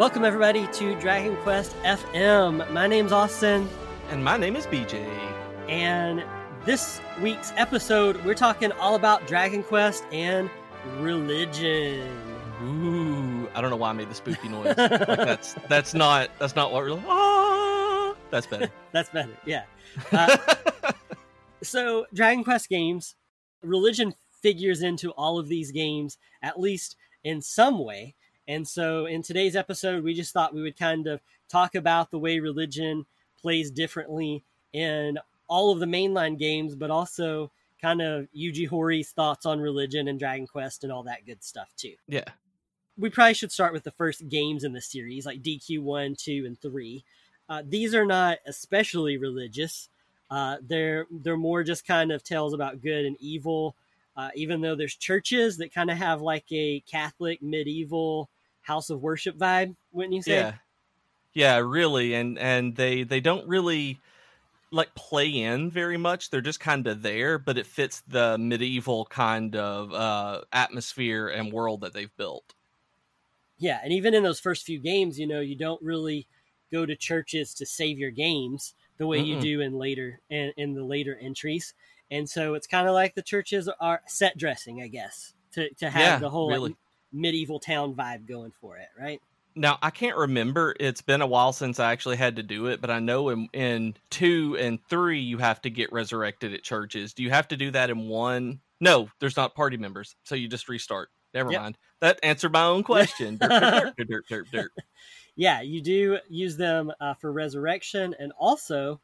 Welcome, everybody, to Dragon Quest FM. My name's Austin. And my name is BJ. And this week's episode, we're talking all about Dragon Quest and religion. Ooh, I don't know why I made the spooky noise. like that's that's not that's not what we're like. Ah, that's better. that's better. Yeah. Uh, so, Dragon Quest games, religion figures into all of these games at least in some way. And so in today's episode, we just thought we would kind of talk about the way religion plays differently in all of the mainline games, but also kind of Yuji Horii's thoughts on religion and Dragon Quest and all that good stuff too. Yeah. We probably should start with the first games in the series, like DQ1, 2, and 3. Uh, these are not especially religious. Uh, they're they're more just kind of tales about good and evil. Uh, even though there's churches that kind of have like a Catholic medieval house of worship vibe, wouldn't you say? Yeah. Yeah, really. And and they they don't really like play in very much. They're just kind of there, but it fits the medieval kind of uh atmosphere and world that they've built. Yeah, and even in those first few games, you know, you don't really go to churches to save your games the way Mm-mm. you do in later in, in the later entries. And so it's kind of like the churches are set dressing, I guess, to, to have yeah, the whole really. like, medieval town vibe going for it, right? Now I can't remember. It's been a while since I actually had to do it, but I know in, in two and three you have to get resurrected at churches. Do you have to do that in one? No, there's not party members, so you just restart. Never yep. mind. That answered my own question. dirt, dirt, dirt, Yeah, you do use them uh, for resurrection, and also,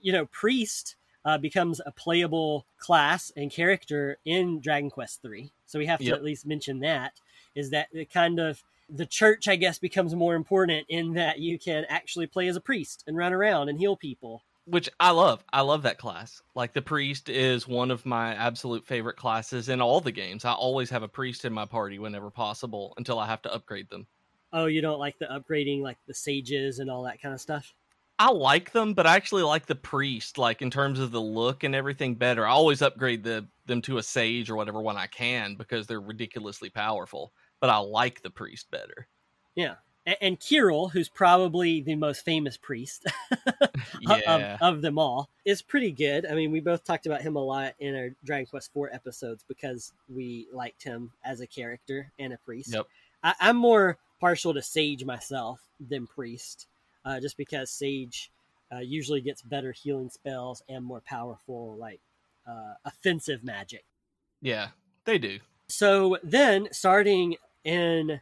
you know, priest uh, becomes a playable class and character in Dragon Quest three. So we have to yep. at least mention that is that it kind of the church, I guess, becomes more important in that you can actually play as a priest and run around and heal people. Which I love. I love that class. Like the priest is one of my absolute favorite classes in all the games. I always have a priest in my party whenever possible until I have to upgrade them. Oh, you don't like the upgrading, like the sages and all that kind of stuff? I like them, but I actually like the priest, like in terms of the look and everything better. I always upgrade the them to a sage or whatever one I can because they're ridiculously powerful. But I like the priest better. Yeah. And, and Kiryl, who's probably the most famous priest yeah. of, of, them all, is pretty good. I mean, we both talked about him a lot in our Dragon Quest IV episodes because we liked him as a character and a priest. Yep. I, I'm more partial to Sage myself than Priest uh, just because Sage uh, usually gets better healing spells and more powerful, like uh, offensive magic. Yeah, they do. So then, starting in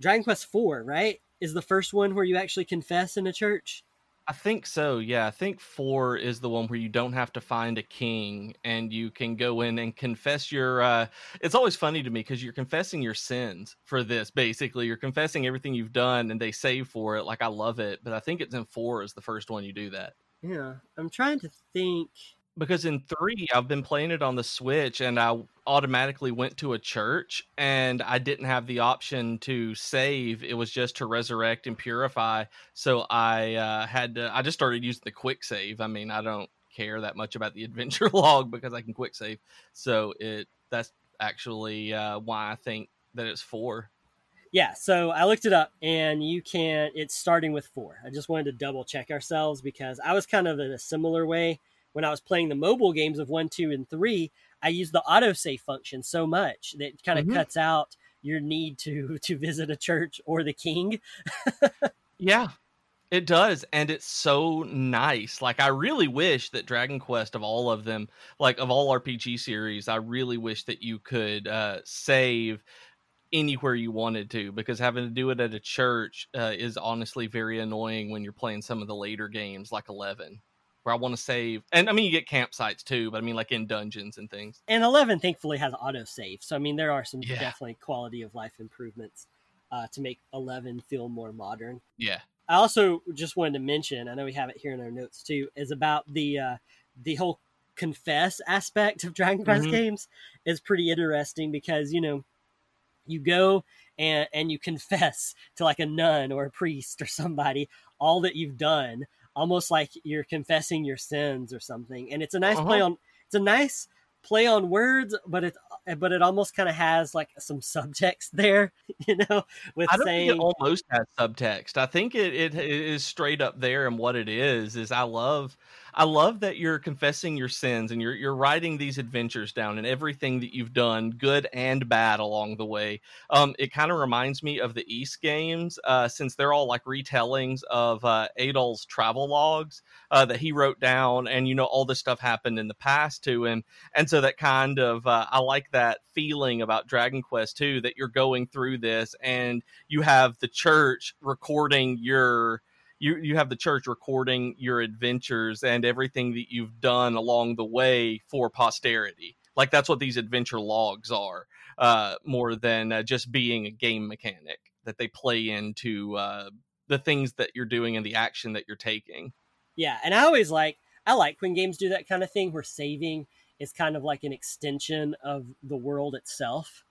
Dragon Quest IV, right, is the first one where you actually confess in a church. I think so. Yeah, I think four is the one where you don't have to find a king and you can go in and confess your. Uh, it's always funny to me because you're confessing your sins for this. Basically, you're confessing everything you've done, and they save for it. Like I love it, but I think it's in four is the first one you do that. Yeah, I'm trying to think because in three I've been playing it on the Switch and I automatically went to a church and I didn't have the option to save. It was just to resurrect and purify. So I uh, had to. I just started using the quick save. I mean, I don't care that much about the adventure log because I can quick save. So it that's actually uh, why I think that it's four. Yeah, so I looked it up and you can it's starting with 4. I just wanted to double check ourselves because I was kind of in a similar way when I was playing the mobile games of 1, 2 and 3, I used the autosave function so much that it kind of mm-hmm. cuts out your need to to visit a church or the king. yeah. It does, and it's so nice. Like I really wish that Dragon Quest of all of them, like of all RPG series, I really wish that you could uh, save anywhere you wanted to because having to do it at a church uh, is honestly very annoying when you're playing some of the later games like 11 where I want to save. And I mean, you get campsites too, but I mean, like in dungeons and things. And 11 thankfully has auto save. So, I mean, there are some Yeah. definitely quality of life improvements uh, to make 11 feel more modern. Yeah. I also just wanted to mention, I know we have it here in our notes too, is about the uh, the whole confess aspect of Dragon Quest Mhm. games is pretty interesting because you know you go and and you confess to like a nun or a priest or somebody all that you've done, almost like you're confessing your sins or something, and it's a nice play Uh-huh. on it's a nice play on words, but it but it almost kind of has like some subtext there, you know, with I don't saying think it almost has subtext. I think it, it it is straight up there, and what it is is I love I love that you're confessing your sins and you're you're writing these adventures down and everything that you've done, good and bad, along the way. Um, it kind of reminds me of the Ys games, uh, since they're all like retellings of uh, Adol's travel logs uh, that he wrote down, and you know all this stuff happened in the past to him, and so that kind of uh, I like that feeling about Dragon Quest too, that you're going through this and you have the church recording your you you have the church recording your adventures and everything that you've done along the way for posterity. Like that's what these adventure logs are uh more than uh, just being a game mechanic that they play into uh the things that you're doing and the action that you're taking. Yeah, and I always like I like when games do that kind of thing where saving is kind of like an extension of the world itself.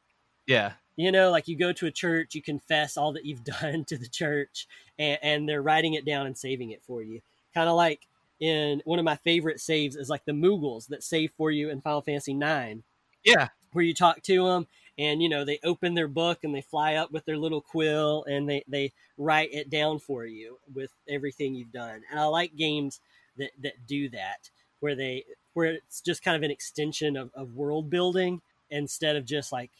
yeah You know, like you go to a church, you confess all that you've done to the church, and, and they're writing it down and saving it for you. Kind of like in one of my favorite saves is like the Moogles that save for you in Final Fantasy IX, yeah where you talk to them and you know they open their book and they fly up with their little quill and they they write it down for you with everything you've done. And I like games that that do that where they where it's just kind of an extension of, of world building instead of just like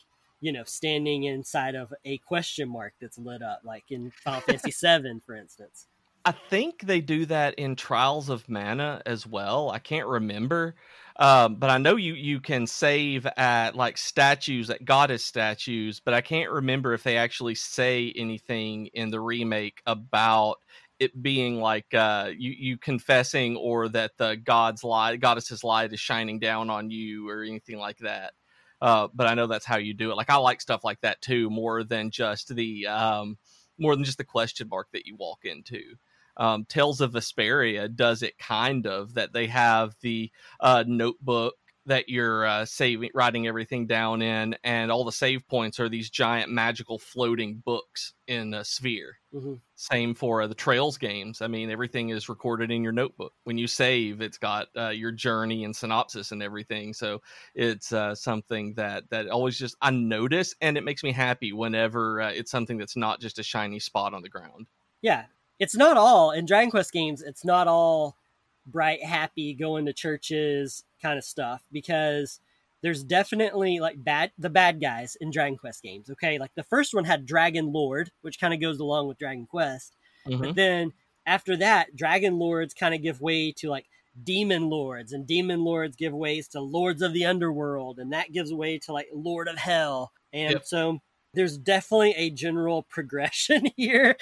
you know standing inside of a question mark that's lit up like in Final Fantasy 7 for instance. I think they do that in Trials of Mana as well. I can't remember, um, but I know you you can save at like statues, at goddess statues. But I can't remember if they actually say anything in the remake about it being like uh, you you confessing or that the god's light, goddess's light is shining down on you or anything like that. Uh, but I know that's how you do it. Like I like stuff like that too, more than just the um, more than just the question mark that you walk into um, Tales of Vesperia does it kind of that they have the uh, notebook that you're uh, saving, writing everything down in, and all the save points are these giant magical floating books in a sphere. Mhm. Same for uh, the Trails games. I mean, everything is recorded in your notebook. When you save, it's got uh, your journey and synopsis and everything. So it's uh, something that that always just I notice, and it makes me happy whenever uh, it's something that's not just a shiny spot on the ground. Yeah, it's not all in Dragon Quest games. It's not all bright, happy, going to churches kind of stuff because there's definitely like bad the bad guys in Dragon Quest games. Okay, like the first one had Dragon Lord, which kind of goes along with Dragon Quest. Mhm. But then after that, Dragon Lords kind of give way to like Demon Lords, and Demon Lords give ways to Lords of the Underworld, and that gives way to like Lord of Hell. And Yep. so there's definitely a general progression here.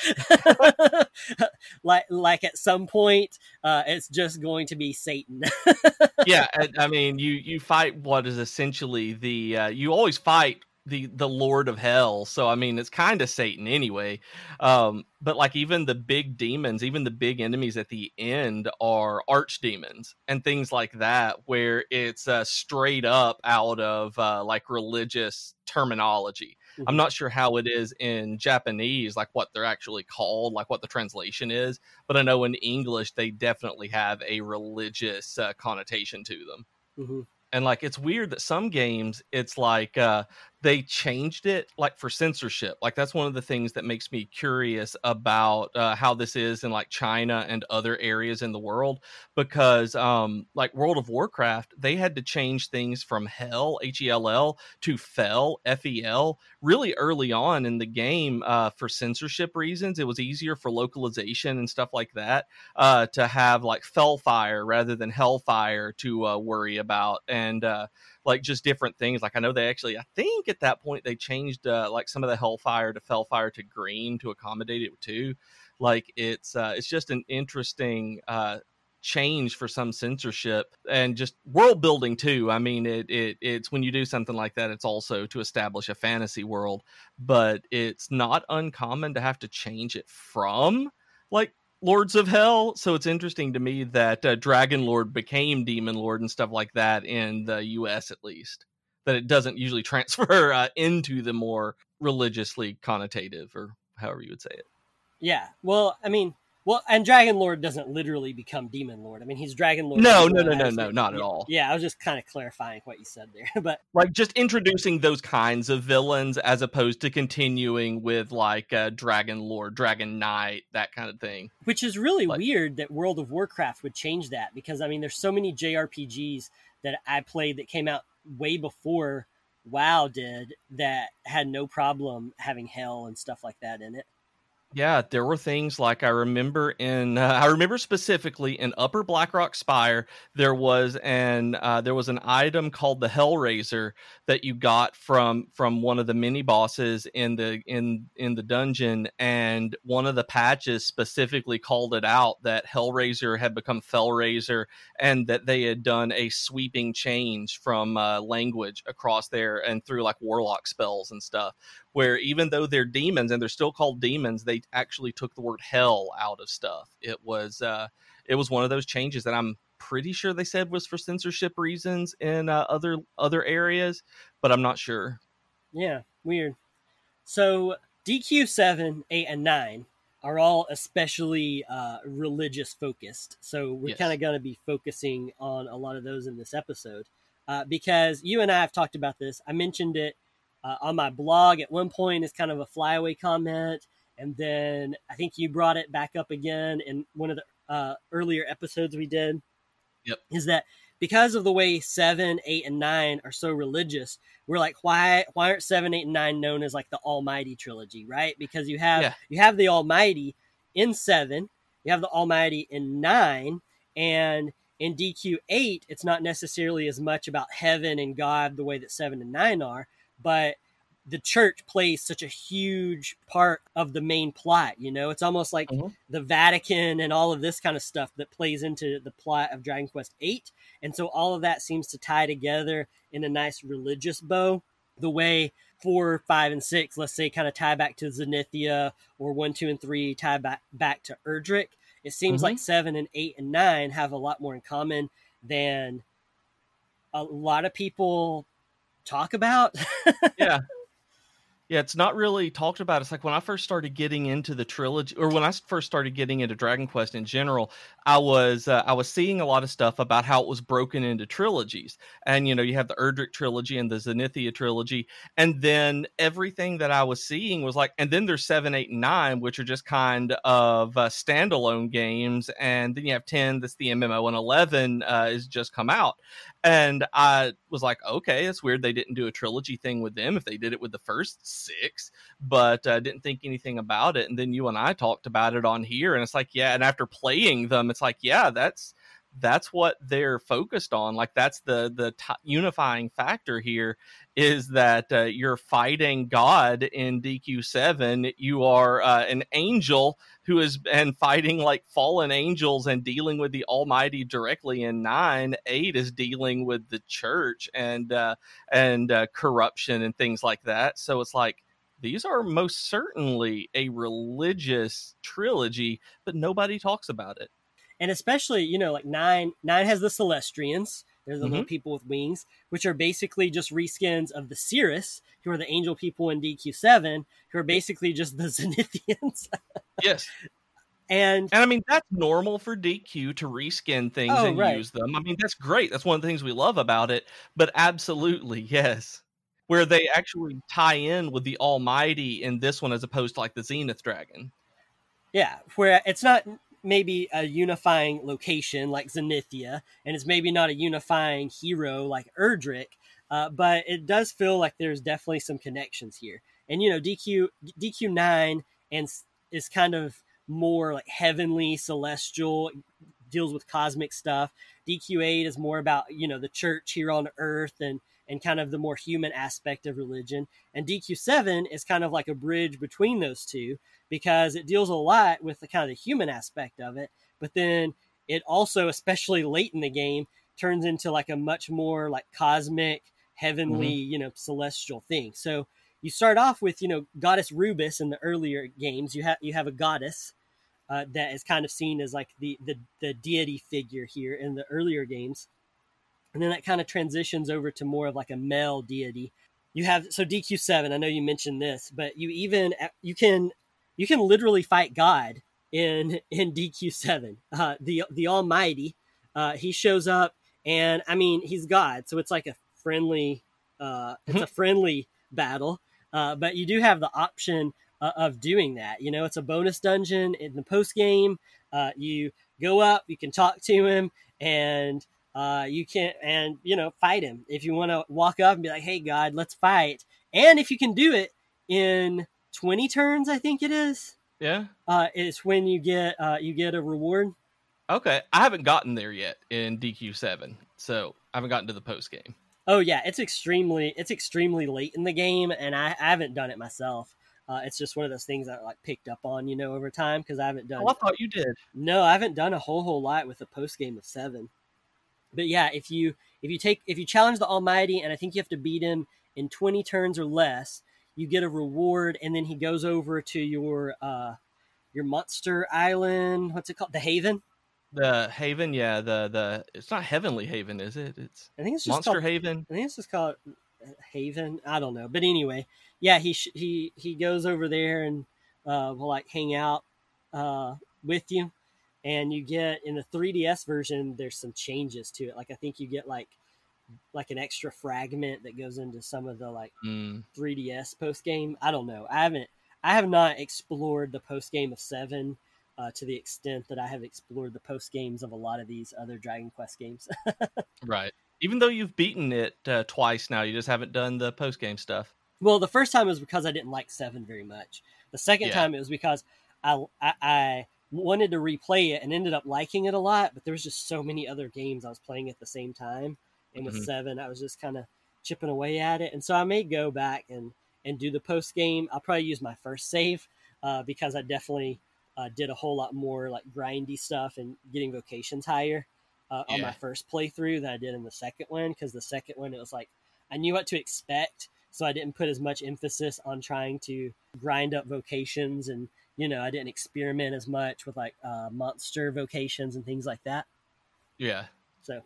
like like at some point, uh, it's just going to be Satan. yeah, I, I mean, you you fight what is essentially the uh, you always fight the the Lord of Hell. So I mean, it's kind of Satan anyway. Um, but like even the big demons, even the big enemies at the end are archdemons and things like that, where it's uh, straight up out of uh, like religious terminology. I'm not sure how it is in Japanese, like what they're actually called, like what the translation is. But I know in English they definitely have a religious uh, connotation to them. Mhm. And like it's weird that some games it's like uh they changed it like for censorship. Like that's one of the things that makes me curious about uh, how this is in like China and other areas in the world because um like World of Warcraft they had to change things from hell H E L L to fell F E L really early on in the game uh for censorship reasons. It was easier for localization and stuff like that uh to have like Fellfire rather than Hellfire to uh, worry about and uh like just different things. Like I know they actually, I think at that point they changed uh, like some of the Hellfire to Fellfire to green to accommodate it too. Like it's uh, it's just an interesting change for some censorship and just world building too. I mean, it, it it's when you do something like that, it's also to establish a fantasy world, but it's not uncommon to have to change it from like lords of hell. So it's interesting to me that uh, Dragon Lord became Demon Lord and stuff like that in the U.S. at least. That it doesn't usually transfer uh, into the more religiously connotative or however you would say it. Yeah. Well, I mean, well, and Dragon Lord doesn't literally become Demon Lord. I mean, he's Dragon Lord. No, no, no, no, no, not at all. Yeah, I was just kind of clarifying what you said there, but like just introducing those kinds of villains as opposed to continuing with like uh, Dragon Lord, Dragon Knight, that kind of thing. Which is really like, weird that World of Warcraft would change that because I mean, there's so many JRPGs that I played that came out way before WoW did that had no problem having hell and stuff like that in it. Yeah, there were things like I remember in uh, I remember specifically in Upper Blackrock Spire there was an uh, there was an item called the Hellraiser that you got from from one of the mini bosses in the in in the dungeon and one of the patches specifically called it out that Hellraiser had become Fellraiser and that they had done a sweeping change from uh, language across there and through like warlock spells and stuff where even though they're demons and they're still called demons, they actually took the word hell out of stuff. It was uh, it was one of those changes that I'm pretty sure they said was for censorship reasons in uh, other other areas, but I'm not sure. Yeah, weird. So DQ seven, eight, and nine are all especially uh, religious focused. So we're yes. kind of going to be focusing on a lot of those in this episode uh, because you and I have talked about this. I mentioned it uh, on my blog at one point as kind of a flyaway comment. And then I think you brought it back up again in one of the uh, earlier episodes we did. Yep. Is that because of the way seven, eight, and nine are so religious, we're like, why why aren't seven, eight, and nine known as like the Almighty trilogy, right? Because you have yeah. you have the Almighty in seven, you have the Almighty in nine, and in DQ eight, it's not necessarily as much about heaven and God the way that seven and nine are, but the church plays such a huge part of the main plot you know it's almost like mm-hmm. the vatican and all of this kind of stuff that plays into the plot of dragon quest 8 and so all of that seems to tie together in a nice religious bow the way four five and six let's say kind of tie back to zenithia or one two and three tie back back to erdrick it seems mm-hmm. like seven and eight and nine have a lot more in common than a lot of people talk about. yeah. Yeah, it's not really talked about. It's like when I first started getting into the trilogy, or when I first started getting into Dragon Quest in general, I was uh, I was seeing a lot of stuff about how it was broken into trilogies, and you know you have the Erdrick trilogy and the Zenithia trilogy, and then everything that I was seeing was like, and then there's seven, eight, and nine, which are just kind of uh, standalone games, and then you have ten, that's the MMO, and eleven uh, is just come out, and I was like, okay, it's weird they didn't do a trilogy thing with them if they did it with the first six, but uh, didn't think anything about it. And then you and I talked about it on here, and it's like, yeah. And after playing them, it's like, yeah, that's that's what they're focused on like that's the the t- unifying factor here is that uh, you're fighting god in dq7 you are uh, an angel who is been fighting like fallen angels and dealing with the almighty directly in 9 8 is dealing with the church and uh, and uh, corruption and things like that so it's like these are most certainly a religious trilogy but nobody talks about it and especially you know like nine nine has the Celestrians. They're the mm-hmm. little people with wings, which are basically just reskins of the Cirrus, who are the angel people in DQ7, who are basically just the Zenithians. yes. And, and I mean that's normal for DQ to reskin things oh, and right. use them. I mean that's great. That's one of the things we love about it. But absolutely, yes. Where they actually tie in with the Almighty in this one as opposed to like the Zenith Dragon. Yeah, where it's not maybe a unifying location like Zenithia, and it's maybe not a unifying hero like Erdrick, uh, but it does feel like there's definitely some connections here. And you know, DQ DQ nine and is kind of more like heavenly, celestial, deals with cosmic stuff. DQ eight is more about you know the church here on Earth and and kind of the more human aspect of religion. And DQ seven is kind of like a bridge between those two because it deals a lot with the kind of the human aspect of it, but then it also, especially late in the game, turns into like a much more like cosmic, heavenly, mm-hmm. you know, celestial thing. So you start off with you know goddess Rubiss in the earlier games. You have you have a goddess uh, that is kind of seen as like the, the the deity figure here in the earlier games, and then that kind of transitions over to more of like a male deity. You have so DQ seven. I know you mentioned this, but you even you can you can literally fight God in in DQ seven. Uh, the the Almighty, uh, he shows up, and I mean he's God, so it's like a friendly, uh, it's a friendly battle. Uh, but you do have the option uh, of doing that. You know, it's a bonus dungeon in the post game. Uh, you go up, you can talk to him, and uh, you can't, and you know fight him if you want to walk up and be like, "Hey, God, let's fight." And if you can do it in twenty turns, I think it is. Yeah, uh, it's when you get uh, you get a reward. Okay, I haven't gotten there yet in DQ seven, so I haven't gotten to the post game. Oh yeah, it's extremely it's extremely late in the game, and I, I haven't done it myself. Uh, it's just one of those things I like picked up on, you know, over time because I haven't done. Oh, I thought you did. No, I haven't done a whole whole lot with the post game of seven. But yeah, if you if you take if you challenge the Almighty, and I think you have to beat him in twenty turns or less, you get a reward, and then he goes over to your uh your monster island. What's it called? The Haven. The Haven, yeah. The the it's not Heavenly Haven, is it? It's I think it's just Monster called, Haven. I think it's just called Haven. I don't know, but anyway, yeah, he he he goes over there and uh, will like hang out uh, with you, and you get in the 3DS version. There's some changes to it. Like I think you get like like an extra fragment that goes into some of the like mm. 3DS post game. I don't know. I haven't. I have not explored the post game of seven uh, to the extent that I have explored the post games of a lot of these other Dragon Quest games. right. Even though you've beaten it uh, twice now, you just haven't done the post game stuff. Well, the first time was because I didn't like seven very much. The second yeah. time it was because I, I, I wanted to replay it and ended up liking it a lot, but there was just so many other games I was playing at the same time. And with mm-hmm. seven, I was just kind of chipping away at it. And so I may go back and and do the post game. I'll probably use my first save uh, because I definitely uh, did a whole lot more like grindy stuff and getting vocations higher uh, yeah. on my first playthrough than I did in the second one. Because the second one, it was like I knew what to expect, so I didn't put as much emphasis on trying to grind up vocations, and you know I didn't experiment as much with like uh, monster vocations and things like that. Yeah. So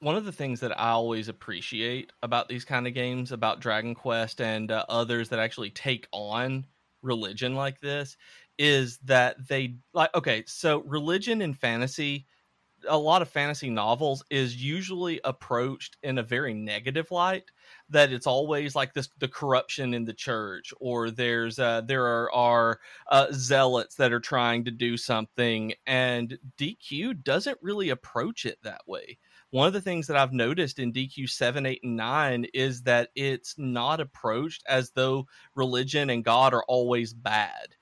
one of the things that I always appreciate about these kind of games, about Dragon Quest and uh, others that actually take on religion like this, is that they like okay so religion and fantasy a lot of fantasy novels is usually approached in a very negative light that it's always like this the corruption in the church or there's uh there are, are uh, zealots that are trying to do something and dq doesn't really approach it that way. One of the things that i've noticed in dq 7 8 and 9 is that it's not approached as though religion and god are always bad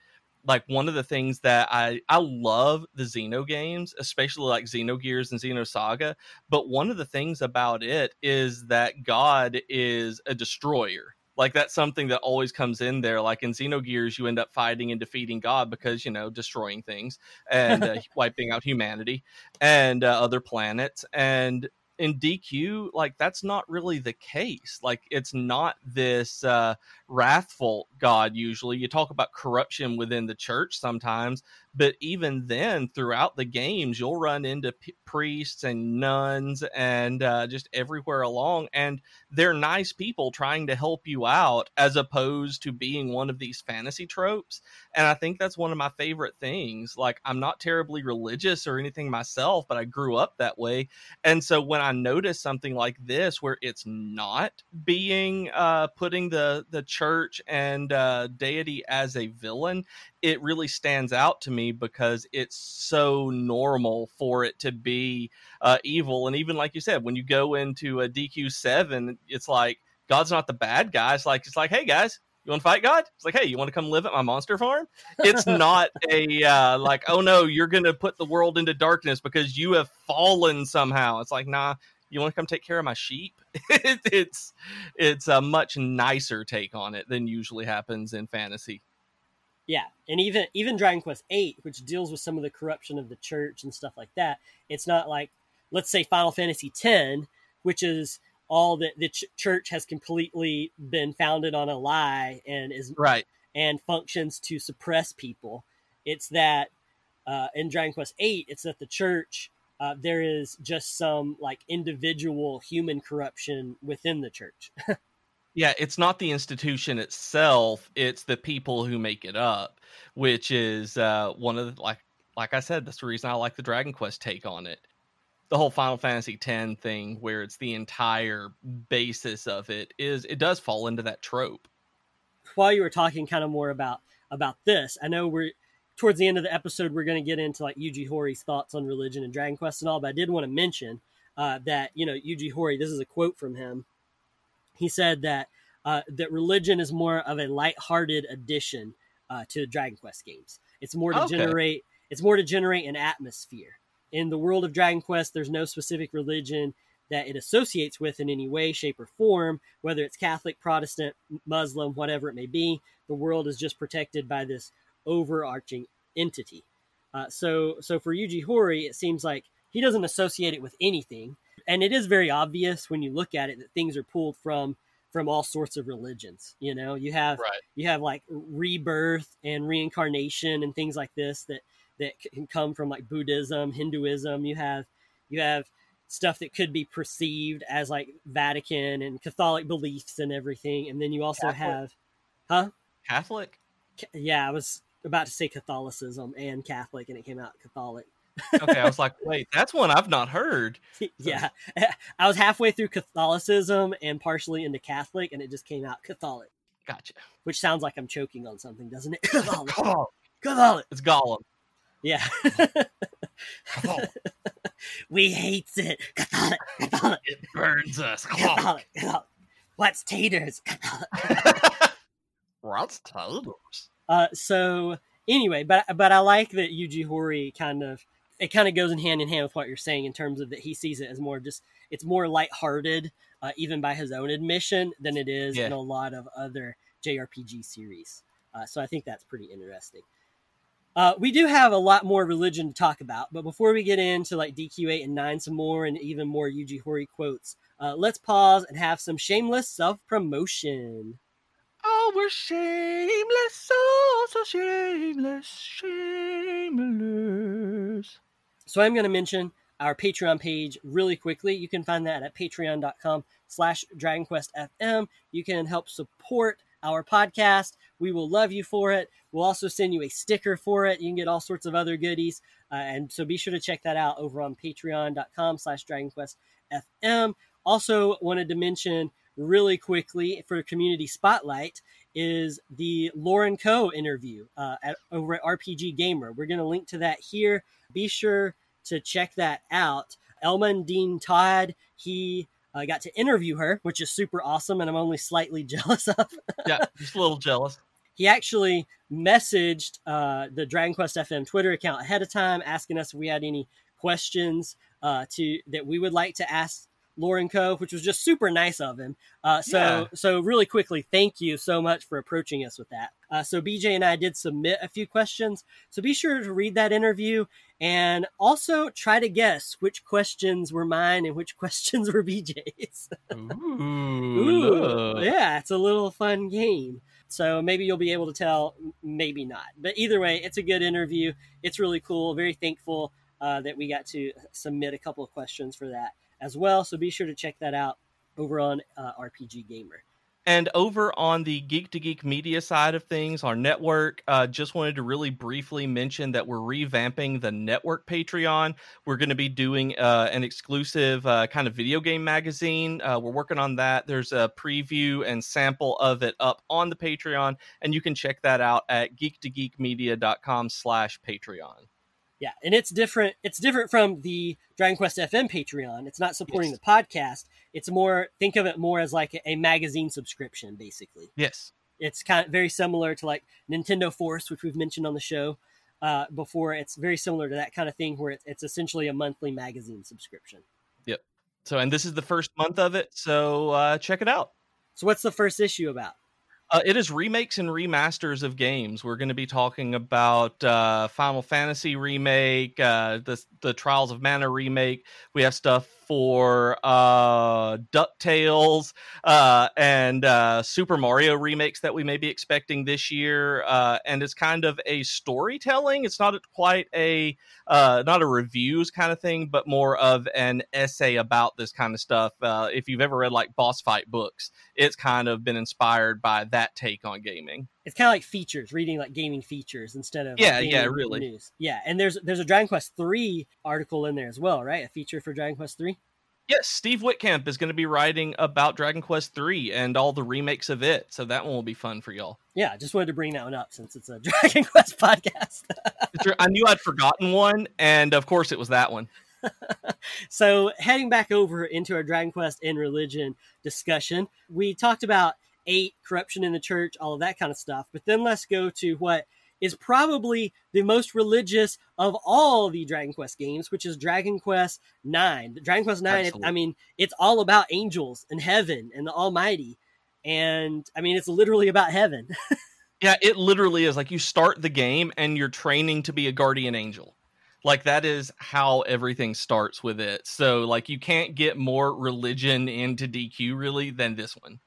like one of the things that I I love the Xeno games, especially like Xenogears and Xenosaga. But one of the things about it is that God is a destroyer. Like that's something that always comes in there. Like in Xenogears, you end up fighting and defeating God because you know destroying things and uh, wiping out humanity and uh, other planets. And in DQ, like that's not really the case. Like it's not this uh, wrathful God. Usually, you talk about corruption within the church sometimes, but even then, throughout the games, you'll run into p- priests and nuns and uh, just everywhere along, and they're nice people trying to help you out, as opposed to being one of these fantasy tropes. And I think that's one of my favorite things. Like, I'm not terribly religious or anything myself, but I grew up that way, and so when I notice something like this, where it's not being uh, putting the the church and uh, deity as a villain, it really stands out to me because it's so normal for it to be uh, evil. And even like you said, when you go into a DQ seven, it's like God's not the bad guy. It's like it's like, hey guys, you want to fight God? It's like, hey, you want to come live at my monster farm? It's not a uh, like, oh no, you're gonna put the world into darkness because you have fallen somehow. It's like, nah, you want to come take care of my sheep? it's it's a much nicer take on it than usually happens in fantasy. Yeah, and even even Dragon Quest Eight, which deals with some of the corruption of the church and stuff like that, it's not like let's say Final Fantasy X, which is all that the ch- church has completely been founded on a lie and is right and functions to suppress people. It's that uh, in Dragon Quest Eight, it's that the church uh, there is just some like individual human corruption within the church. yeah, it's not the institution itself; it's the people who make it up, which is uh, one of the, like like I said, that's the reason I like the Dragon Quest take on it. The whole Final Fantasy X thing, where it's the entire basis of it, is it does fall into that trope. While you were talking, kind of more about about this, I know we're towards the end of the episode, we're going to get into like Yuji Horii's thoughts on religion and Dragon Quest and all. But I did want to mention uh, that you know Yuji Horii. This is a quote from him. He said that uh, that religion is more of a light-hearted addition uh, to Dragon Quest games. It's more to okay. generate. It's more to generate an atmosphere. In the world of Dragon Quest, there's no specific religion that it associates with in any way, shape, or form, whether it's Catholic, Protestant, Muslim, whatever it may be. The world is just protected by this overarching entity. Uh, so, so for Yuji Horii, it seems like he doesn't associate it with anything, and it is very obvious when you look at it that things are pulled from from all sorts of religions. You know, you have right. you have like rebirth and reincarnation and things like this that that can come from like Buddhism, Hinduism. You have you have stuff that could be perceived as like Vatican and Catholic beliefs and everything, and then you also Catholic. have, huh? Catholic. Yeah, I was about to say Catholicism and Catholic, and it came out Catholic. okay, I was like, wait, that's one I've not heard. yeah, I was halfway through Catholicism and partially into Catholic, and it just came out Catholic. Gotcha. Which sounds like I'm choking on something, doesn't it? Catholic. Catholic. It's Gollum. Yeah. we hates it. Catholic. Catholic. It burns us. Catholic. Catholic. What's taters? What's taters? Uh, so anyway, but but I like that Yuji Horii kind of it kind of goes in hand in hand with what you're saying in terms of that he sees it as more just it's more lighthearted, uh, even by his own admission, than it is yeah. in a lot of other JRPG series. Uh, so I think that's pretty interesting. Uh, we do have a lot more religion to talk about, but before we get into like DQ8 and 9 some more and even more Yuji Horii quotes, uh, let's pause and have some shameless self promotion. Oh, we're shameless, so, so shameless, shameless. So I'm going to mention our Patreon page really quickly. You can find that at patreon.com slash dragonquestfm. You can help support our podcast. We will love you for it. We'll also send you a sticker for it. You can get all sorts of other goodies. Uh, and so be sure to check that out over on patreon.com slash dragonquestfm. Also wanted to mention really quickly for community spotlight is the Lauren Coe interview uh, at, over at RPG Gamer. We're going to link to that here. Be sure to check that out. Elman Dean Todd, he uh, got to interview her, which is super awesome, and I'm only slightly jealous of. yeah, just a little jealous. He actually messaged uh, the Dragon Quest FM Twitter account ahead of time, asking us if we had any questions uh, to that we would like to ask Lauren Coe, which was just super nice of him. Uh, so, yeah. so really quickly, thank you so much for approaching us with that. Uh, so, BJ and I did submit a few questions. So, be sure to read that interview and also try to guess which questions were mine and which questions were BJ's. Ooh, Ooh yeah, it's a little fun game. So maybe you'll be able to tell, maybe not. But either way, it's a good interview. It's really cool. Very thankful uh, that we got to submit a couple of questions for that as well. So be sure to check that out over on uh, RPG Gamer. And over on the Geek to Geek media side of things, our network, uh, just wanted to really briefly mention that we're revamping the network Patreon. We're going to be doing uh, an exclusive uh, kind of video game magazine. Uh, we're working on that. There's a preview and sample of it up on the Patreon, and you can check that out at geektogeekmedia.com slash Patreon. Yeah, and it's different. It's different from the Dragon Quest FM Patreon. It's not supporting yes. the podcast. It's more think of it more as like a, a, magazine subscription, basically. Yes, it's kind of very similar to like Nintendo Force, which we've mentioned on the show uh, before. It's very similar to that kind of thing, where it's, it's essentially a monthly magazine subscription. Yep. So, and this is the first month of it, so uh, check it out. So, what's the first issue about? Uh, it is remakes and remasters of games. We're going to be talking about uh, Final Fantasy remake, uh, the the Trials of Mana remake. We have stuff for uh, Ducktales uh, and uh, Super Mario remakes that we may be expecting this year. Uh, and it's kind of a storytelling. It's not quite a uh, not a reviews kind of thing, but more of an essay about this kind of stuff. Uh, if you've ever read like boss fight books, it's kind of been inspired by that take on gaming. It's kind of like features, reading like gaming features instead of yeah, yeah, really. news. Yeah, and there's there's a Dragon Quest three article in there as well, right? A feature for Dragon Quest three. Yes, Steve Whitcamp is going to be writing about Dragon Quest three and all the remakes of it, so that one will be fun for y'all. Yeah, just wanted to bring that one up since it's a Dragon Quest podcast. I knew I'd forgotten one, and of course it was that one. so heading back over into our Dragon Quest and religion discussion, we talked about eight corruption in the church, all of that kind of stuff. But then let's go to what is probably the most religious of all the Dragon Quest games, which is Dragon Quest Nine. Dragon Quest Nine. It, I mean, it's all about angels and heaven and the Almighty, and I mean, it's literally about heaven. Yeah, it literally is like you start the game and you're training to be a guardian angel. Like that is how everything starts with it. So like you can't get more religion into DQ really than this one.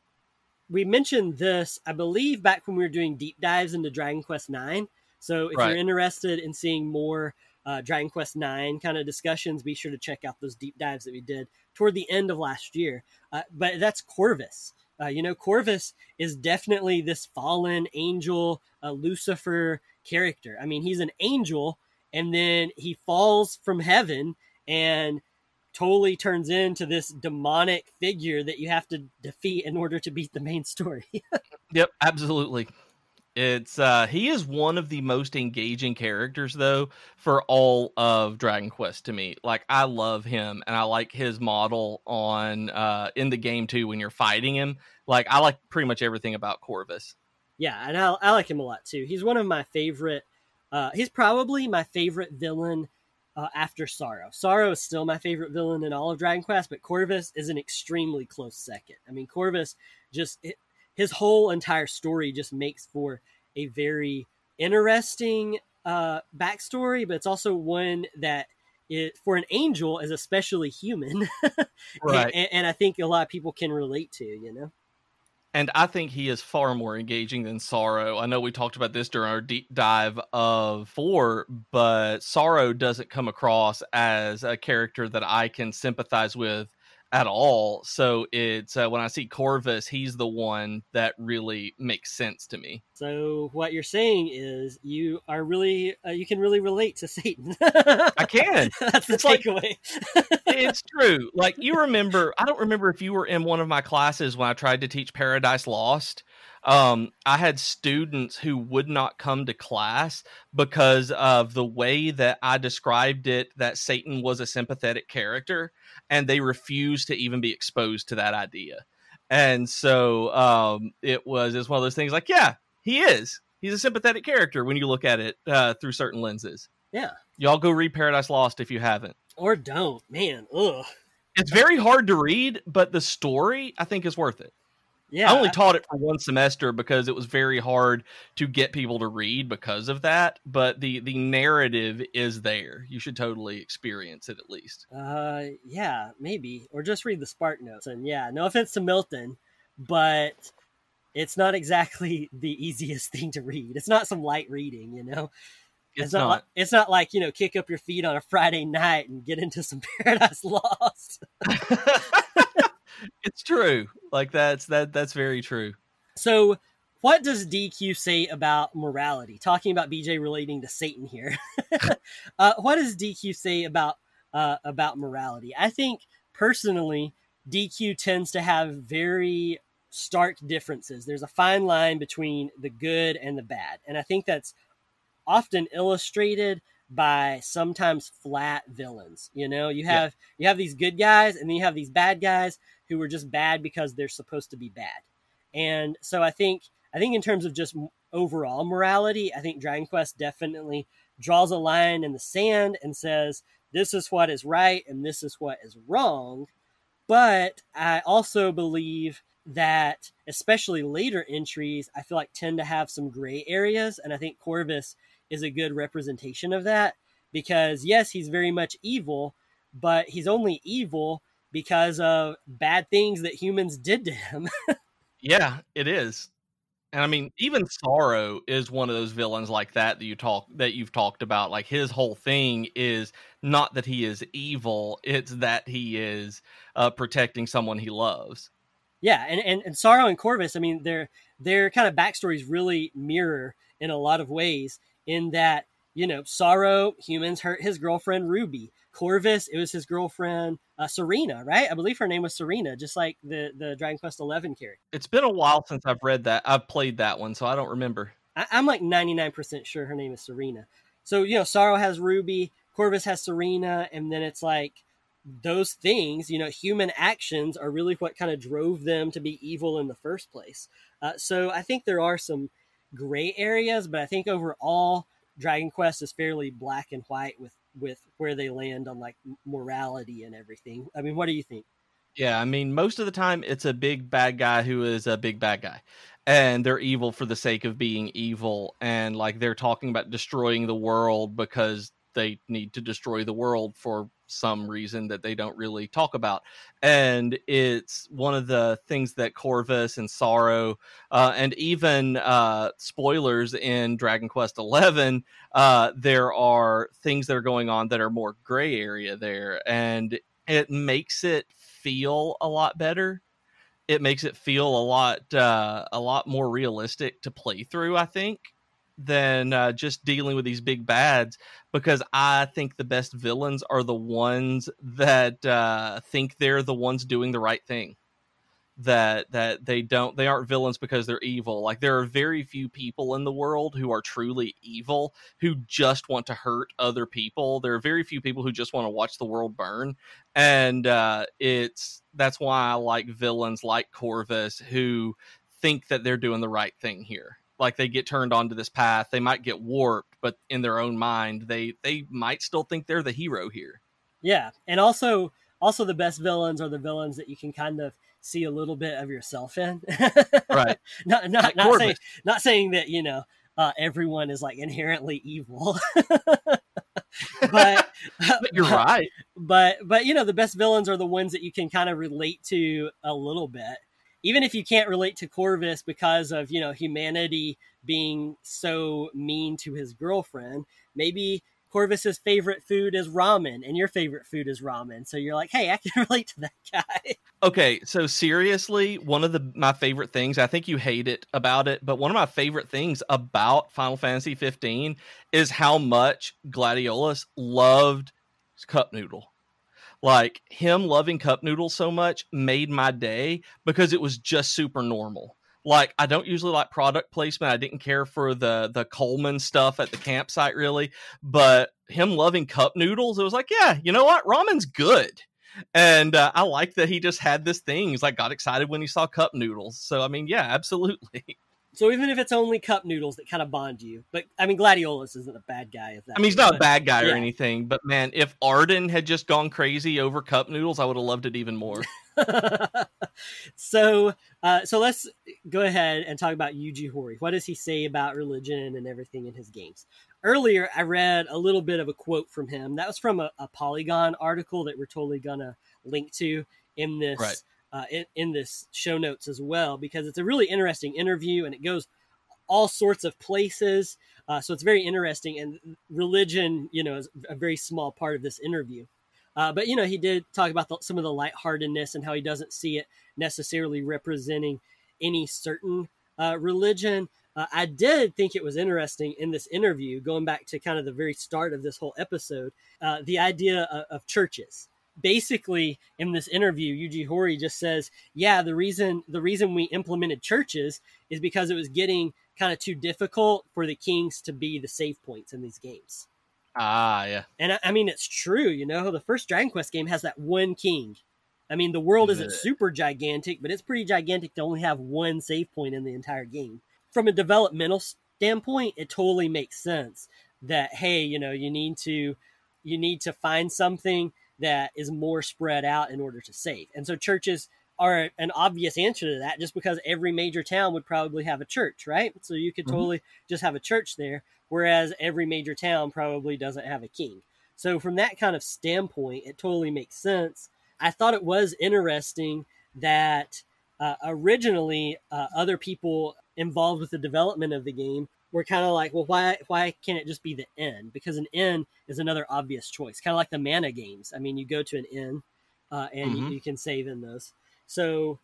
We mentioned this, I believe, back when we were doing deep dives into Dragon Quest Nine. So if Right. you're interested in seeing more uh, Dragon Quest Nine kind of discussions, be sure to check out those deep dives that we did toward the end of last year. Uh, but that's Corvus. Uh, you know, Corvus is definitely this fallen angel, uh, Lucifer character. I mean, he's an angel, and then he falls from heaven and totally turns into this demonic figure that you have to defeat in order to beat the main story. Yep, absolutely. It's uh he is one of the most engaging characters though for all of Dragon Quest to me. Like I love him and I like his model on uh in the game too when you're fighting him. Like I like pretty much everything about Corvus. yeah, and I, I like him a lot too. He's one of my favorite. Uh, he's probably my favorite villain uh, after Psaro. Psaro is still my favorite villain in all of Dragon Quest, but Corvus is an extremely close second. I mean, Corvus just it, his whole entire story just makes for a very interesting uh, backstory, but it's also one that it, for an angel is especially human, Right. and, and I think a lot of people can relate to. You know. And I think he is far more engaging than Psaro. I know we talked about this during our deep dive of four, but Psaro doesn't come across as a character that I can sympathize with at all. So it's uh, when I see Corvus, he's the one that really makes sense to me. So what you're saying is you are really uh, you can really relate to Satan. I can. That's the It's like- takeaway. it's true. Like you remember, I don't remember if you were in one of my classes when I tried to teach Paradise Lost. Um, I had students who would not come to class because of the way that I described it that Satan was a sympathetic character, and they refused to even be exposed to that idea. And so um, it was it's one of those things like, yeah, he is. He's a sympathetic character when you look at it uh, through certain lenses. yeah. Y'all go read Paradise Lost if you haven't. Or don't. Man, ugh. It's very hard to read, but the story I think is worth it. Yeah. I only taught it for one semester because it was very hard to get people to read because of that. But the the narrative is there. You should totally experience it at least. uh yeah, maybe. Or just read the Spark Notes. And yeah, no offense to Milton, but it's not exactly the easiest thing to read. It's not some light reading, you know. It's, not, not. like it's not like, you know, kick up your feet on a Friday night and get into some Paradise Lost. it's true. Like that's that that's very true. So, what does DQ say about morality? Talking about BJ relating to Satan here. uh, what does DQ say about uh, about morality? I think personally, DQ tends to have very stark differences. There's a fine line between the good and the bad, and I think that's often illustrated by sometimes flat villains. You know, you Yeah. have you have these good guys, and then you have these bad guys who are just bad because they're supposed to be bad. And so I think I think in terms of just overall morality, I think Dragon Quest definitely draws a line in the sand and says this is what is right and this is what is wrong. But I also believe that especially later entries I feel like tend to have some gray areas and I think Corvus is a good representation of that because yes he's very much evil but he's only evil because of bad things that humans did to him. yeah, it is. And I mean, even Psaro is one of those villains like that that you talk that you've talked about. Like his whole thing is not that he is evil; it's that he is uh, protecting someone he loves. Yeah, and, and and Psaro and Corvus, I mean, their their kind of backstories really mirror in a lot of ways. In that, you know, Psaro humans hurt his girlfriend Ruby. Corvus, it was his girlfriend uh, Serena, right? I believe her name was Serena, just like the the Dragon Quest Eleven character. It's been a while since I've read that. I've played that one, so I don't remember. I, am like 99% sure her name is Serena. So you know, Psaro has Ruby, Corvus has Serena, and then it's like those things, you know, human actions are really what kind of drove them to be evil in the first place. Uh, so I think there are some gray areas, but I think overall, Dragon Quest is fairly black and white with with where they land on like morality and everything. I mean, what do you think? Yeah, I mean, most of the time it's a big bad guy who is a big bad guy. And they're evil for the sake of being evil. And like they're talking about destroying the world because they need to destroy the world for some reason that they don't really talk about. And it's one of the things that Corvus and Psaro, uh, and even uh, spoilers in Dragon Quest Eleven, uh, there are things that are going on that are more gray area there, and it makes it feel a lot better. It makes it feel a lot uh, a lot more realistic to play through. I think than uh, just dealing with these big bads because I think the best villains are the ones that uh, think they're the ones doing the right thing. That that they don't they aren't villains because they're evil. Like there are very few people in the world who are truly evil who just want to hurt other people. There are very few people who just want to watch the world burn, and uh, it's that's why I like villains like Corvus who think that they're doing the right thing here like they get turned onto this path they might get warped but in their own mind they they might still think they're the hero here. Yeah and also also the best villains are the villains that you can kind of see a little bit of yourself in. Right. Not not, like not saying not saying that you know uh, everyone is like inherently evil. But, but you're but, right. but but you know the best villains are the ones that you can kind of relate to a little bit even if you can't relate to Corvus because of you know humanity being so mean to his girlfriend, maybe Corvus's favorite food is ramen and your favorite food is ramen. So you're like, hey, I can relate to that guy. Okay, so seriously, one of the my favorite things, I think you hate it about it, but one of my favorite things about Final Fantasy 15 is how much Gladiolus loved cup noodle like him loving cup noodles so much made my day because it was just super normal. Like i don't usually like product placement. I didn't care for the the coleman stuff at the campsite really. But him loving cup noodles it was like yeah you know what? Ramen's good. And uh, i like that he just had this thing. He's like got excited when he saw cup noodles. So i mean yeah absolutely So even if it's only cup noodles that kind of bond you, but I mean, Gladiolus isn't a bad guy. If that I mean, he's not but, a bad guy or yeah. anything, but man, if Ardyn had just gone crazy over cup noodles, I would have loved it even more. so, uh, so let's go ahead and talk about Yuji Horii. What does he say about religion and everything in his games? Earlier, I read a little bit of a quote from him. That was from a, a Polygon article that we're totally gonna link to in this. Right uh, in, in this show notes as well because it's a really interesting interview and it goes all sorts of places. Uh, so it's very interesting. And religion, you know, is a very small part of this interview. Uh, but you know, he did talk about the, some of the lightheartedness and how he doesn't see it necessarily representing any certain uh, religion. Uh, I did think it was interesting in this interview, going back to kind of the very start of this whole episode, uh, the idea of, of churches basically in this interview Yuji Horii just says, "Yeah, the reason the reason we implemented churches is because it was getting kind of too difficult for the kings to be the save points in these games." Ah, yeah. And I, I mean it's true, you know, the first Dragon Quest game has that one king. I mean, the world isn't super gigantic, but it's pretty gigantic to only have one save point in the entire game. From a developmental standpoint, it totally makes sense that hey, you know, you need to you need to find something that is more spread out in order to save. And so churches are an obvious answer to that just because every major town would probably have a church, right? So you could Mhm. totally just have a church there, whereas every major town probably doesn't have a king. So from that kind of standpoint, it totally makes sense. I thought it was interesting that uh, originally uh, other people involved with the development of the game were kind of like, well, why why can't it just be the inn? Because an inn is another obvious choice, kind of like the mana games. I mean, you go to an inn uh, and you, Mhm. you can save in those. So,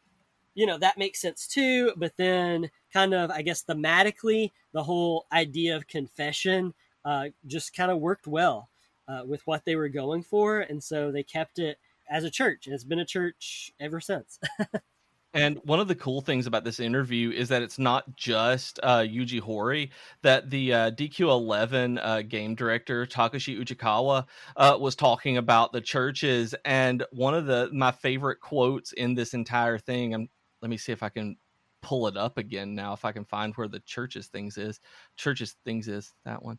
you know, that makes sense too. But then, kind of, I guess, thematically, the whole idea of confession uh, just kind of worked well uh, with what they were going for. And so they kept it as a church. And it's been a church ever since. And one of the cool things about this interview is that it's not just uh, Yuji Horii, that the uh, DQ11 uh, game director, Takashi Uchikawa, uh, was talking about the churches. And one of the my favorite quotes in this entire thing, I'm, let me see if I can pull it up again now, if I can find where the churches things is. Churches things is that one.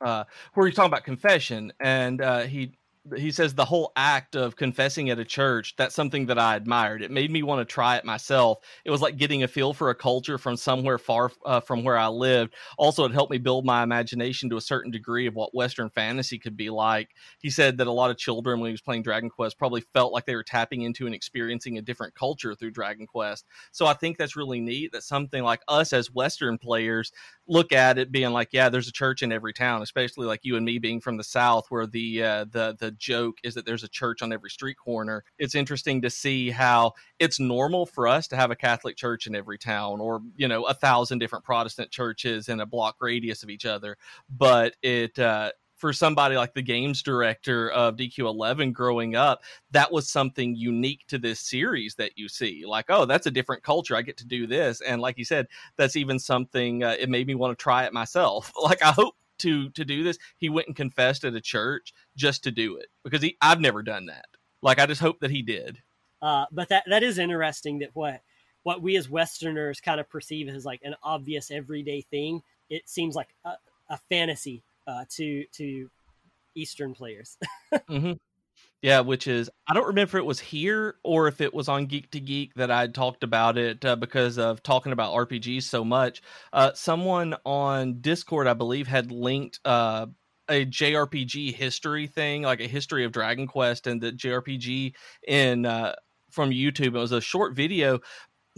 Uh, where he's talking about confession. And uh, he he says the whole act of confessing at a church that's something that i admired. It made me want to try it myself. It was like getting a feel for a culture from somewhere far uh, from where i lived. Also it helped me build my imagination to a certain degree of what western fantasy could be like. He said that a lot of children when he was playing dragon quest probably felt like they were tapping into and experiencing a different culture through dragon quest. So i think that's really neat that something like us as western players look at it being like yeah there's a church in every town especially like you and me being from the south where the uh, the the joke is that there's a church on every street corner it's interesting to see how it's normal for us to have a catholic church in every town or you know a thousand different protestant churches in a block radius of each other but it uh for somebody like the games director of DQ11 growing up, that was something unique to this series that you see. Like, oh, that's a different culture. I get to do this. And like you said, that's even something uh, it made me want to try it myself. Like, I hope to to do this. He went and confessed at a church just to do it because he I've never done that. Like, I just hope that he did. Uh, but that that is interesting that what what we as Westerners kind of perceive as like an obvious everyday thing, it seems like a, a fantasy uh, to to Eastern players. hmm Yeah, which is I don't remember if it was here or if it was on Geek to Geek that I talked about it uh, because of talking about RPGs so much. Uh, someone on Discord, I believe, had linked uh, a JRPG history thing, like a history of Dragon Quest and the JRPG in uh, from YouTube. It was a short video.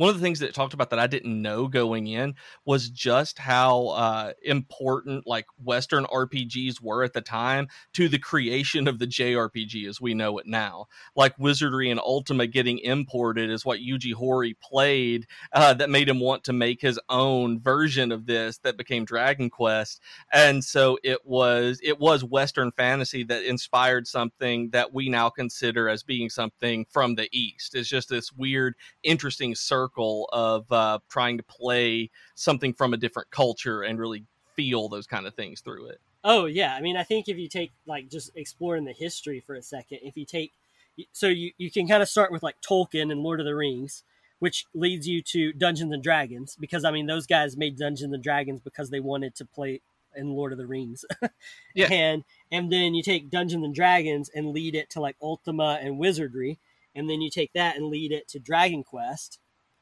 One of the things that it talked about that I didn't know going in was just how uh, important like Western RPGs were at the time to the creation of the JRPG as we know it now. Like Wizardry and Ultima getting imported is what Yuji Horii played uh, that made him want to make his own version of this that became Dragon Quest. And so it was it was Western fantasy that inspired something that we now consider as being something from the East. It's just this weird, interesting circle of uh, trying to play something from a different culture and really feel those kind of things through it. Oh yeah, I mean, I think if you take like just exploring the history for a second, if you take, so you you can kind of start with like Tolkien and Lord of the Rings, which leads you to Dungeons and Dragons, because I mean those guys made Dungeons and Dragons because they wanted to play in Lord of the Rings, Yeah. and and then you take Dungeons and Dragons and lead it to like Ultima and Wizardry, and then you take that and lead it to Dragon Quest,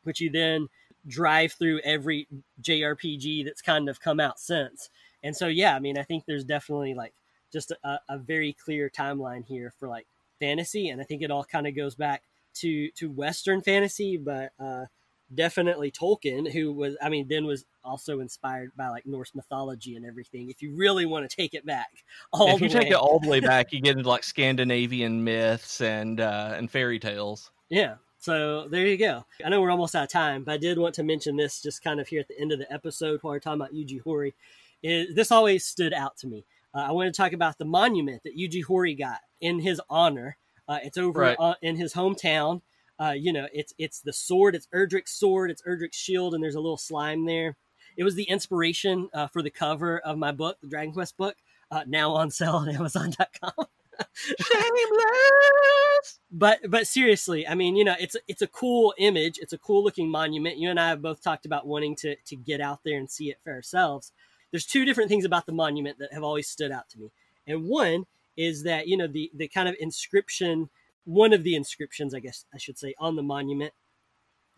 which you then drive through every JRPG that's kind of come out since. And so, yeah, I mean, I think there's definitely like just a, a very clear timeline here for like fantasy, and I think it all kind of goes back to to Western fantasy, but uh, definitely Tolkien, who was, I mean, then was also inspired by like Norse mythology and everything. If you really want to take it back, all if you the take way. it all the way back, you get into like Scandinavian myths and uh, and fairy tales. Yeah. So there you go. I know we're almost out of time, but I did want to mention this just kind of here at the end of the episode while we're talking about Yuji Horii. Is this always stood out to me? Uh, I want to talk about the monument that Yuji Horii got in his honor. Uh, it's over Right. uh, in his hometown. Uh, you know, it's it's the sword. It's Erdrick's sword. It's Erdrick's shield, and there's a little slime there. It was the inspiration uh, for the cover of my book, the Dragon Quest book, uh, now on sale on Amazon.com Shameless. but but seriously i mean you know it's it's a cool image it's a cool looking monument you and i have both talked about wanting to to get out there and see it for ourselves there's two different things about the monument that have always stood out to me and one is that you know the the kind of inscription one of the inscriptions i guess i should say on the monument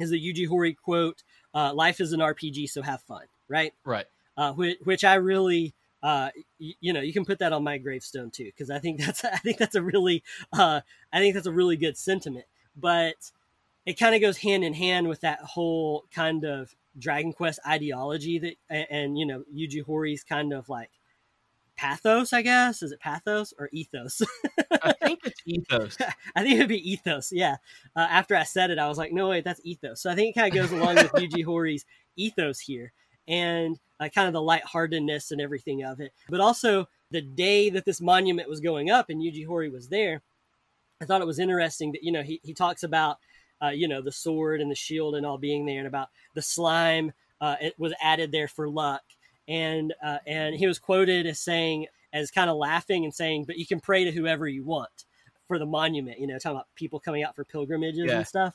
is the Yuji Horii quote, uh, "Life is an RPG, so have fun." Right. Right. Uh, which, which I really, uh, y- you know, you can put that on my gravestone too, because I think that's I think that's a really, uh, I think that's a really good sentiment. But it kind of goes hand in hand with that whole kind of Dragon Quest ideology that, and, and you know, Yuji Horii's kind of like pathos, I guess. Is it pathos or ethos? I think it's ethos. I think it'd be ethos. Yeah. Uh, after I said it, I was like, no, wait, that's ethos. So I think it kind of goes along with Yuji Horii's ethos here and uh, kind of the lightheartedness and everything of it. But also the day that this monument was going up and Yuji Horii was there, I thought it was interesting that, you know, he, he talks about, uh, you know, the sword and the shield and all being there and about the slime. Uh, it was added there for luck. And, uh, and he was quoted as saying, as kind of laughing and saying, but you can pray to whoever you want for the monument, you know, talking about people coming out for pilgrimages Yeah. and stuff.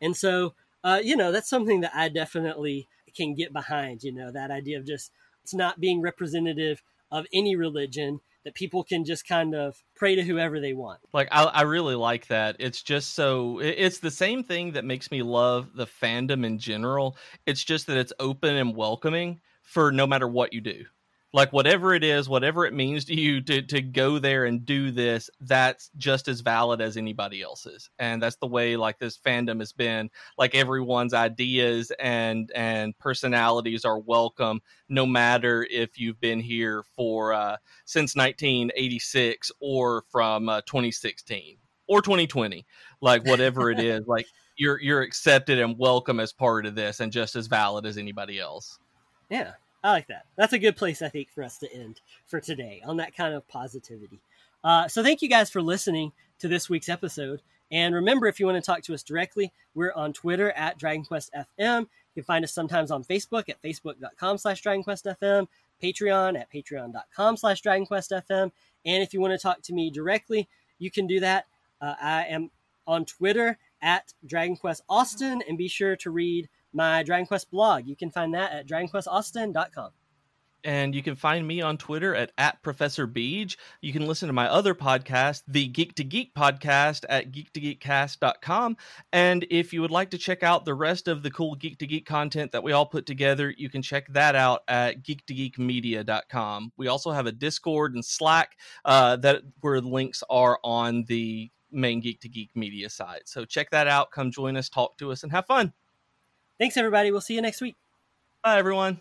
And so, uh, you know, that's something that I definitely can get behind, you know, that idea of just it's not being representative of any religion, that people can just kind of pray to whoever they want. Like I, I really like that. It's just so it- it's the same thing that makes me love the fandom in general. It's just that it's open and welcoming for no matter what you do. Like whatever it is, whatever it means to you to to go there and do this, that's just as valid as anybody else's. And that's the way like this fandom has been. Like everyone's ideas and and personalities are welcome no matter if you've been here for uh since 1986 or from uh, 2016 or 2020 like whatever it is like you're you're accepted and welcome as part of this and just as valid as anybody else Yeah, I like that. That's a good place, I think, for us to end for today on that kind of positivity. Uh, so, thank you guys for listening to this week's episode. And remember, if you want to talk to us directly, we're on Twitter at DragonQuestFM. You can find us sometimes on Facebook at facebook.com slash DragonQuestFM, Patreon at patreon.com slash DragonQuestFM. And if you want to talk to me directly, you can do that. Uh, I am on Twitter at DragonQuestAustin, and be sure to read my Dragon Quest blog. You can find that at DragonQuestAustin.com. and you can find me on twitter at, at professor beej. You can listen to my other podcast the geek to geek podcast at geek2geekcast.com and if you would like to check out the rest of the cool geek to geek content that we all put together you can check that out at geek2geekmedia.com we also have a discord and slack uh, that where the links are on the main geek to geek media site. So check that out. Come join us. Talk to us and have fun Thanks, everybody. We'll see you next week. bye everyone